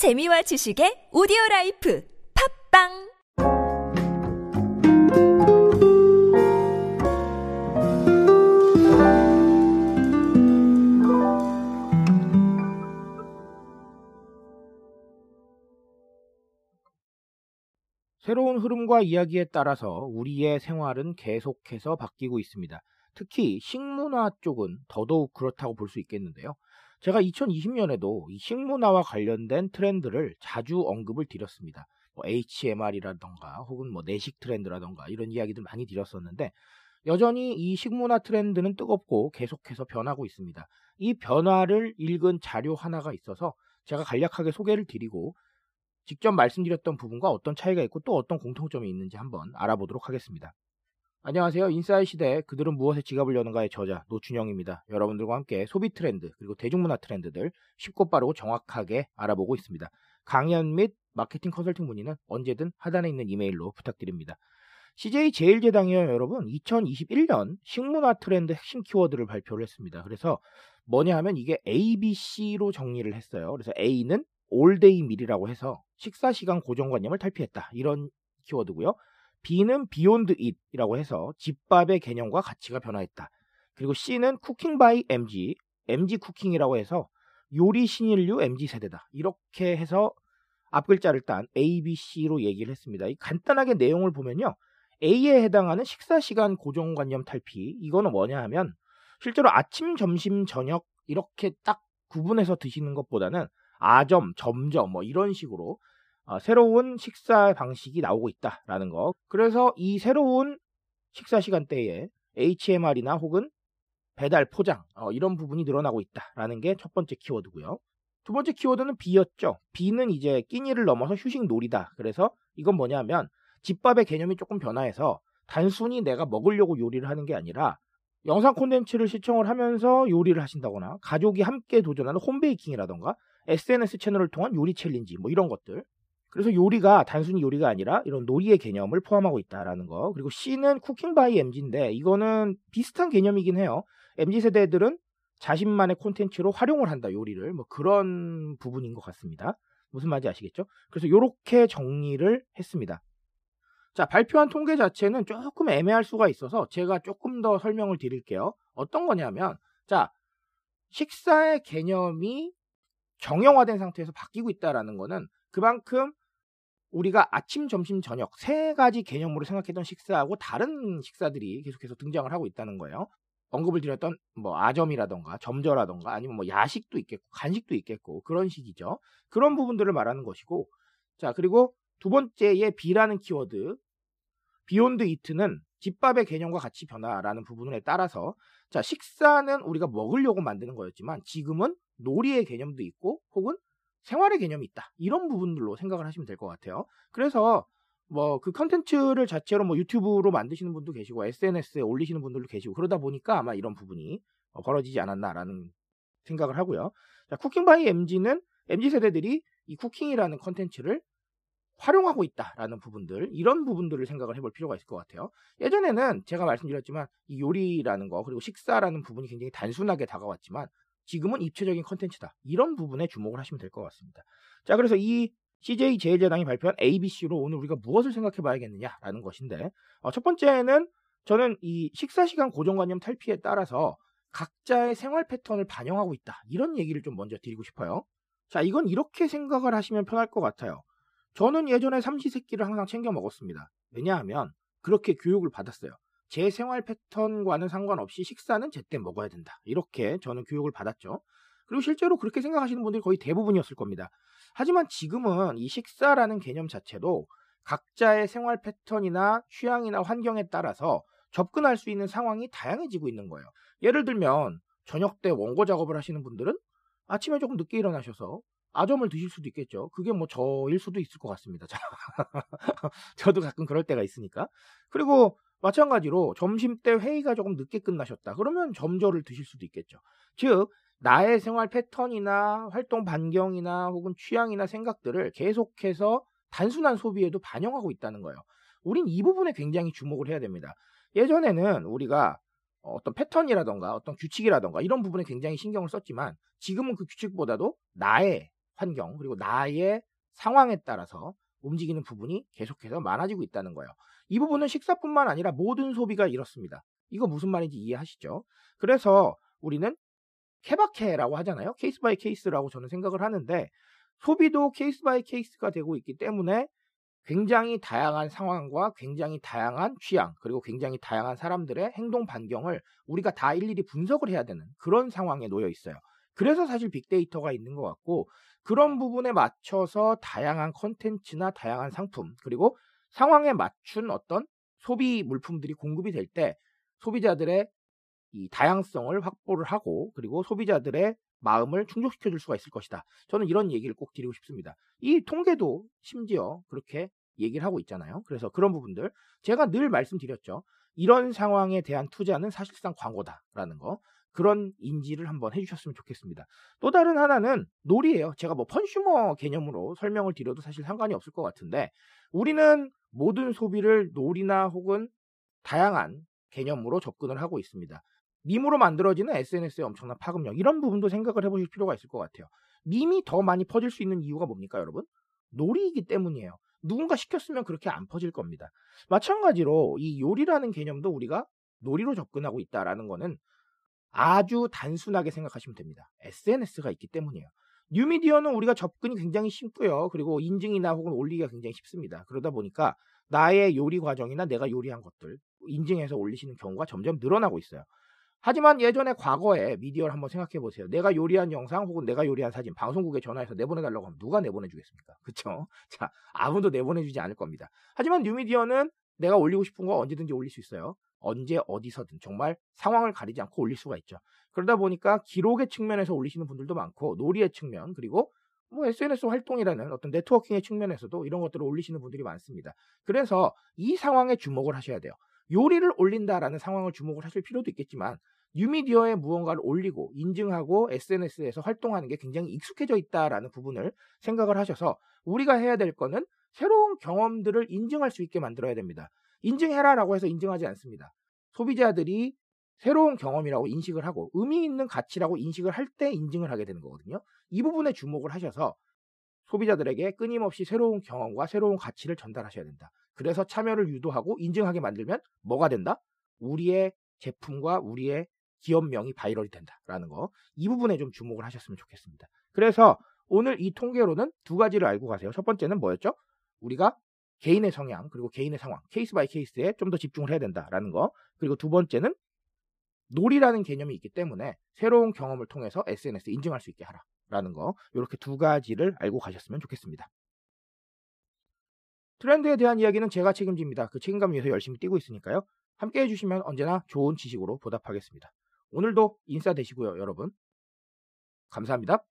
재미와 지식의 오디오 라이프 팟빵 새로운 흐름과 이야기에 따라서 우리의 생활은 계속해서 바뀌고 있습니다. 특히 식문화 쪽은 더더욱 그렇다고 볼 수 있겠는데요. 제가 2020년에도 이 식문화와 관련된 트렌드를 자주 언급을 드렸습니다. 뭐 HMR이라던가 혹은 뭐 내식 트렌드라던가 이런 이야기들 많이 드렸었는데 여전히 이 식문화 트렌드는 뜨겁고 계속해서 변하고 있습니다. 이 변화를 읽은 자료 하나가 있어서 제가 간략하게 소개를 드리고 직접 말씀드렸던 부분과 어떤 차이가 있고 또 어떤 공통점이 있는지 한번 알아보도록 하겠습니다. 안녕하세요. 인사이 시대 그들은 무엇에 지갑을 여는가의 저자 노준영입니다. 여러분들과 함께 소비 트렌드 그리고 대중문화 트렌드들 쉽고 빠르고 정확하게 알아보고 있습니다. 강연 및 마케팅 컨설팅 문의는 언제든 하단에 있는 이메일로 부탁드립니다. CJ 제일제당이요 여러분 2021년 식문화 트렌드 핵심 키워드를 발표를 했습니다. 그래서 뭐냐 하면 이게 ABC로 정리를 했어요. 그래서 A는 all day meal이라고 해서 식사 시간 고정관념을 탈피했다. 이런 키워드고요. B는 beyond eat이라고 해서 집밥의 개념과 가치가 변화했다. 그리고 C는 cooking by MZ, MG 쿠킹이라고 해서 요리 신인류 MG 세대다. 이렇게 해서 앞 글자를 딴 A, B, C로 얘기를 했습니다. 이 간단하게 내용을 보면요. A에 해당하는 식사 시간 고정관념 탈피. 이거는 뭐냐 하면 실제로 아침, 점심, 저녁 이렇게 딱 구분해서 드시는 것보다는 아점, 점점 뭐 이런 식으로 어, 새로운 식사 방식이 나오고 있다라는 거. 그래서 이 새로운 식사 시간대에 HMR이나 혹은 배달 포장 어, 이런 부분이 늘어나고 있다라는 게 첫 번째 키워드고요. 두 번째 키워드는 B였죠. B는 이제 끼니를 넘어서 휴식 놀이다. 그래서 이건 뭐냐면 집밥의 개념이 조금 변화해서 단순히 내가 먹으려고 요리를 하는 게 아니라 영상 콘텐츠를 시청을 하면서 요리를 하신다거나 가족이 함께 도전하는 홈베이킹이라던가 SNS 채널을 통한 요리 챌린지 뭐 이런 것들 그래서 요리가 단순히 요리가 아니라 이런 놀이의 개념을 포함하고 있다라는 거. 그리고 C는 cooking by MZ인데 이거는 비슷한 개념이긴 해요. MZ 세대들은 자신만의 콘텐츠로 활용을 한다 요리를 뭐 그런 부분인 것 같습니다. 무슨 말인지 아시겠죠? 그래서 이렇게 정리를 했습니다. 자 발표한 통계 자체는 조금 애매할 수가 있어서 제가 조금 더 설명을 드릴게요. 어떤 거냐면 자 식사의 개념이 정형화된 상태에서 바뀌고 있다라는 거는 그만큼 우리가 아침, 점심, 저녁 세 가지 개념으로 생각했던 식사하고 다른 식사들이 계속해서 등장을 하고 있다는 거예요. 언급을 드렸던 뭐 아점이라던가 점저라던가 아니면 뭐 야식도 있겠고 간식도 있겠고 그런 식이죠. 그런 부분들을 말하는 것이고 자 그리고 두 번째의 B라는 키워드 beyond eat는 집밥의 개념과 같이 변화라는 부분에 따라서 자 식사는 우리가 먹으려고 만드는 거였지만 지금은 놀이의 개념도 있고 혹은 생활의 개념이 있다. 이런 부분들로 생각을 하시면 될 것 같아요. 그래서 뭐 그 컨텐츠를 자체로 뭐 유튜브로 만드시는 분도 계시고 SNS에 올리시는 분들도 계시고 그러다 보니까 아마 이런 부분이 어, 벌어지지 않았나라는 생각을 하고요. 자, cooking by MZ는 MZ 세대들이 이 cooking이라는 컨텐츠를 활용하고 있다라는 부분들 이런 부분들을 생각을 해볼 필요가 있을 것 같아요. 예전에는 제가 말씀드렸지만 이 요리라는 거 그리고 식사라는 부분이 굉장히 단순하게 다가왔지만 지금은 입체적인 컨텐츠다. 이런 부분에 주목을 하시면 될 것 같습니다. 자, 그래서 이 CJ 제일제당이 발표한 ABC로 오늘 우리가 무엇을 생각해 봐야겠느냐라는 것인데, 어, 첫 번째는 저는 이 식사 시간 고정관념 탈피에 따라서 각자의 생활 패턴을 반영하고 있다. 이런 얘기를 좀 먼저 드리고 싶어요. 자, 이건 이렇게 생각을 하시면 편할 것 같아요. 저는 예전에 삼시세끼를 항상 챙겨 먹었습니다. 왜냐하면 그렇게 교육을 받았어요. 제 생활 패턴과는 상관없이 식사는 제때 먹어야 된다. 이렇게 저는 교육을 받았죠. 그리고 실제로 그렇게 생각하시는 분들이 거의 대부분이었을 겁니다. 하지만 지금은 이 식사라는 개념 자체도 각자의 생활 패턴이나 취향이나 환경에 따라서 접근할 수 있는 상황이 다양해지고 있는 거예요. 예를 들면 저녁 때 원고 작업을 하시는 분들은 아침에 조금 늦게 일어나셔서 아점을 드실 수도 있겠죠. 그게 뭐 저일 수도 있을 것 같습니다. 저도 가끔 그럴 때가 있으니까. 그리고 마찬가지로 점심때 회의가 조금 늦게 끝나셨다. 그러면 점저를 드실 수도 있겠죠. 즉, 나의 생활 패턴이나 활동 반경이나 혹은 취향이나 생각들을 계속해서 단순한 소비에도 반영하고 있다는 거예요. 우린 이 부분에 굉장히 주목을 해야 됩니다. 예전에는 우리가 어떤 패턴이라던가 어떤 규칙이라던가 이런 부분에 굉장히 신경을 썼지만 지금은 그 규칙보다도 나의 환경 그리고 나의 상황에 따라서 움직이는 부분이 계속해서 많아지고 있다는 거예요. 이 부분은 식사뿐만 아니라 모든 소비가 이렇습니다. 이거 무슨 말인지 이해하시죠? 그래서 우리는 케바케라고 하잖아요. case by case라고 저는 생각을 하는데 소비도 case by case가 되고 있기 때문에 굉장히 다양한 상황과 굉장히 다양한 취향 그리고 굉장히 다양한 사람들의 행동 반경을 우리가 다 일일이 분석을 해야 되는 그런 상황에 놓여 있어요. 그래서 사실 빅데이터가 있는 것 같고 그런 부분에 맞춰서 다양한 컨텐츠나 다양한 상품 그리고 상황에 맞춘 어떤 소비 물품들이 공급이 될 때 소비자들의 이 다양성을 확보를 하고 그리고 소비자들의 마음을 충족시켜 줄 수가 있을 것이다. 저는 이런 얘기를 꼭 드리고 싶습니다. 이 통계도 심지어 그렇게 얘기를 하고 있잖아요. 그래서 그런 부분들 제가 늘 말씀드렸죠. 이런 상황에 대한 투자는 사실상 광고다라는 거. 그런 인지를 한번 해주셨으면 좋겠습니다. 또 다른 하나는 놀이예요. 제가 뭐 컨슈머 개념으로 설명을 드려도 사실 상관이 없을 것 같은데 우리는 모든 소비를 놀이나 혹은 다양한 개념으로 접근을 하고 있습니다. 밈으로 만들어지는 SNS의 엄청난 파급력 이런 부분도 생각을 해보실 필요가 있을 것 같아요. 밈이 더 많이 퍼질 수 있는 이유가 뭡니까 여러분? 놀이이기 때문이에요. 누군가 시켰으면 그렇게 안 퍼질 겁니다. 마찬가지로 이 요리라는 개념도 우리가 놀이로 접근하고 있다라는 거는 아주 단순하게 생각하시면 됩니다. SNS가 있기 때문이에요. 뉴미디어는 우리가 접근이 굉장히 쉽고요. 그리고 인증이나 혹은 올리기가 굉장히 쉽습니다. 그러다 보니까 나의 요리 과정이나 내가 요리한 것들 인증해서 올리시는 경우가 점점 늘어나고 있어요. 하지만 예전에 과거에 미디어를 한번 생각해 보세요. 내가 요리한 영상 혹은 내가 요리한 사진 방송국에 전화해서 내보내달라고 하면 누가 내보내주겠습니까? 그쵸? 자, 아무도 내보내주지 않을 겁니다. 하지만 뉴미디어는 내가 올리고 싶은 거 언제든지 올릴 수 있어요. 언제 어디서든 정말 상황을 가리지 않고 올릴 수가 있죠. 그러다 보니까 기록의 측면에서 올리시는 분들도 많고 놀이의 측면 그리고 뭐 SNS 활동이라는 어떤 네트워킹의 측면에서도 이런 것들을 올리시는 분들이 많습니다. 그래서 이 상황에 주목을 하셔야 돼요. 요리를 올린다라는 상황을 주목을 하실 필요도 있겠지만 뉴미디어에 무언가를 올리고 인증하고 SNS에서 활동하는 게 굉장히 익숙해져 있다라는 부분을 생각을 하셔서 우리가 해야 될 거는 새로운 경험들을 인증할 수 있게 만들어야 됩니다. 인증해라라고 해서 인증하지 않습니다. 소비자들이 새로운 경험이라고 인식을 하고 의미 있는 가치라고 인식을 할 때 인증을 하게 되는 거거든요. 이 부분에 주목을 하셔서 소비자들에게 끊임없이 새로운 경험과 새로운 가치를 전달하셔야 된다. 그래서 참여를 유도하고 인증하게 만들면 뭐가 된다? 우리의 제품과 우리의 기업명이 viral이 된다라는 거. 이 부분에 좀 주목을 하셨으면 좋겠습니다. 그래서 오늘 이 통계로는 두 가지를 알고 가세요. 첫 번째는 뭐였죠? 우리가 개인의 성향 그리고 개인의 상황 case by case에 좀 더 집중을 해야 된다라는 거. 그리고 두 번째는 놀이라는 개념이 있기 때문에 새로운 경험을 통해서 SNS 인증할 수 있게 하라라는 거. 이렇게 두 가지를 알고 가셨으면 좋겠습니다. 트렌드에 대한 이야기는 제가 책임집니다. 그 책임감 위해서 열심히 뛰고 있으니까요. 함께 해주시면 언제나 좋은 지식으로 보답하겠습니다. 오늘도 인싸 되시고요, 여러분. 감사합니다.